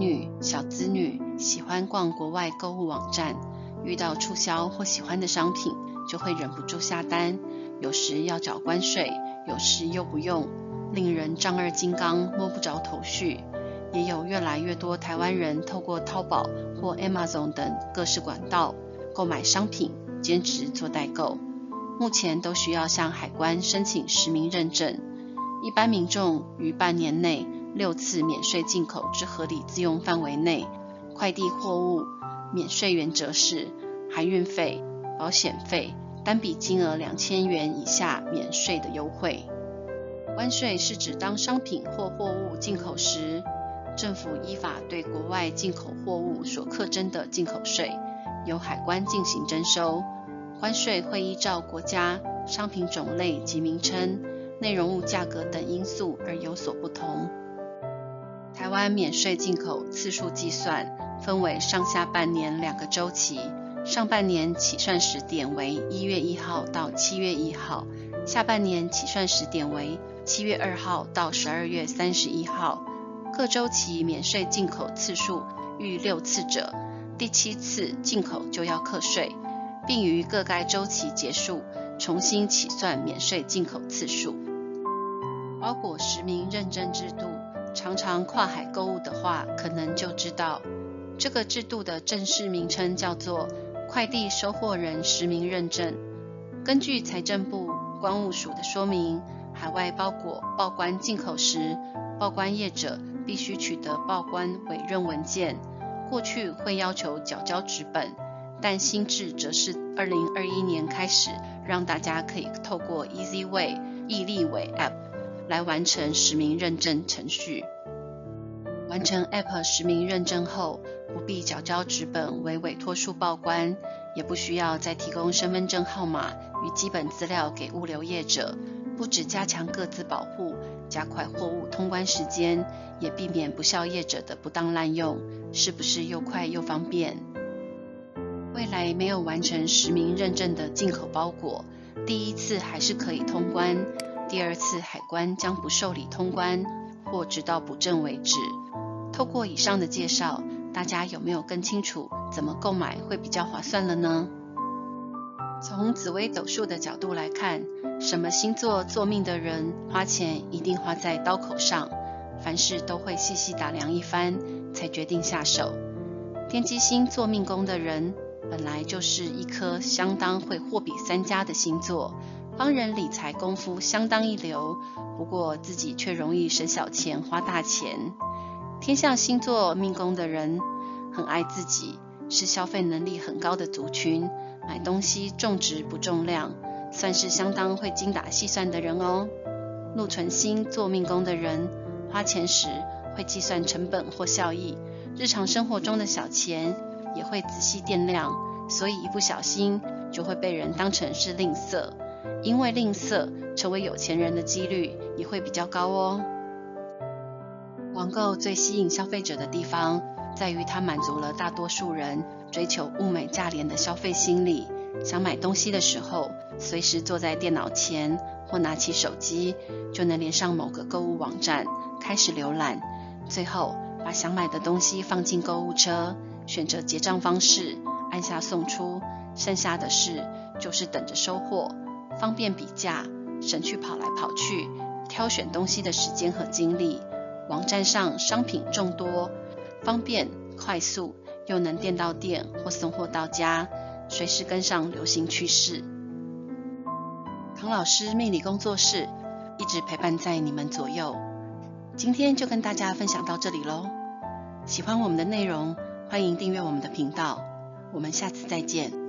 女、小资女喜欢逛国外购物网站，遇到促销或喜欢的商品，就会忍不住下单。有时要缴关税，有时又不用，令人丈二金刚摸不着头绪。也有越来越多台湾人透过淘宝或 Amazon 等各式管道购买商品，兼职做代购。目前都需要向海关申请实名认证。一般民众于半年内六次免税进口之合理自用范围内，快递货物免税原则是含运费、保险费单笔金额两千元以下免税的优惠。关税是指当商品或货物进口时，政府依法对国外进口货物所课征的进口税，由海关进行征收。关税会依照国家、商品种类及名称、内容物价格等因素而有所不同。台湾免税进口次数计算分为上下半年两个周期，上半年起算时点为一月一号到七月一号，下半年起算时点为七月二号到十二月三十一号。各周期免税进口次数逾六次者，第七次进口就要课税。并于各该周期结束，重新起算免税进口次数。包裹实名认证制度，常常跨海购物的话，可能就知道，这个制度的正式名称叫做快递收货人实名认证。根据财政部关务署的说明，海外包裹报关进口时，报关业者必须取得报关委任文件，过去会要求缴交纸本。但新制则是二零二一年开始，让大家可以透过 EasyWay 易利伟 App 来完成实名认证程序。完成 App 实名认证后，不必缴交纸本为委托书报关，也不需要再提供身份证号码与基本资料给物流业者。不只加强各自保护，加快货物通关时间，也避免不肖业者的不当滥用，是不是又快又方便？未来没有完成实名认证的进口包裹，第一次还是可以通关，第二次海关将不受理通关，或直到补证为止。透过以上的介绍，大家有没有更清楚怎么购买会比较划算了呢？从紫微斗数的角度来看，什么星座做命的人花钱一定花在刀口上，凡事都会细细打量一番才决定下手。天机星做命宫的人，本来就是一颗相当会货比三家的星座，帮人理财功夫相当一流，不过自己却容易省小钱花大钱。天相星座命宫的人很爱自己，是消费能力很高的族群，买东西重质不重量，算是相当会精打细算的人哦。禄存星做命宫的人花钱时会计算成本或效益，日常生活中的小钱。也会仔细掂量，所以一不小心就会被人当成是吝啬，因为吝啬成为有钱人的几率也会比较高哦。网购最吸引消费者的地方，在于它满足了大多数人追求物美价廉的消费心理。想买东西的时候，随时坐在电脑前或拿起手机，就能连上某个购物网站，开始浏览，最后把想买的东西放进购物车。选择结账方式，按下送出，剩下的事就是等着收货，方便比价，省去跑来跑去挑选东西的时间和精力。网站上商品众多，方便快速，又能店到店或送货到家，随时跟上流行趋势。唐老师命理工作室一直陪伴在你们左右，今天就跟大家分享到这里喽。喜欢我们的内容。欢迎订阅我们的频道，我们下次再见。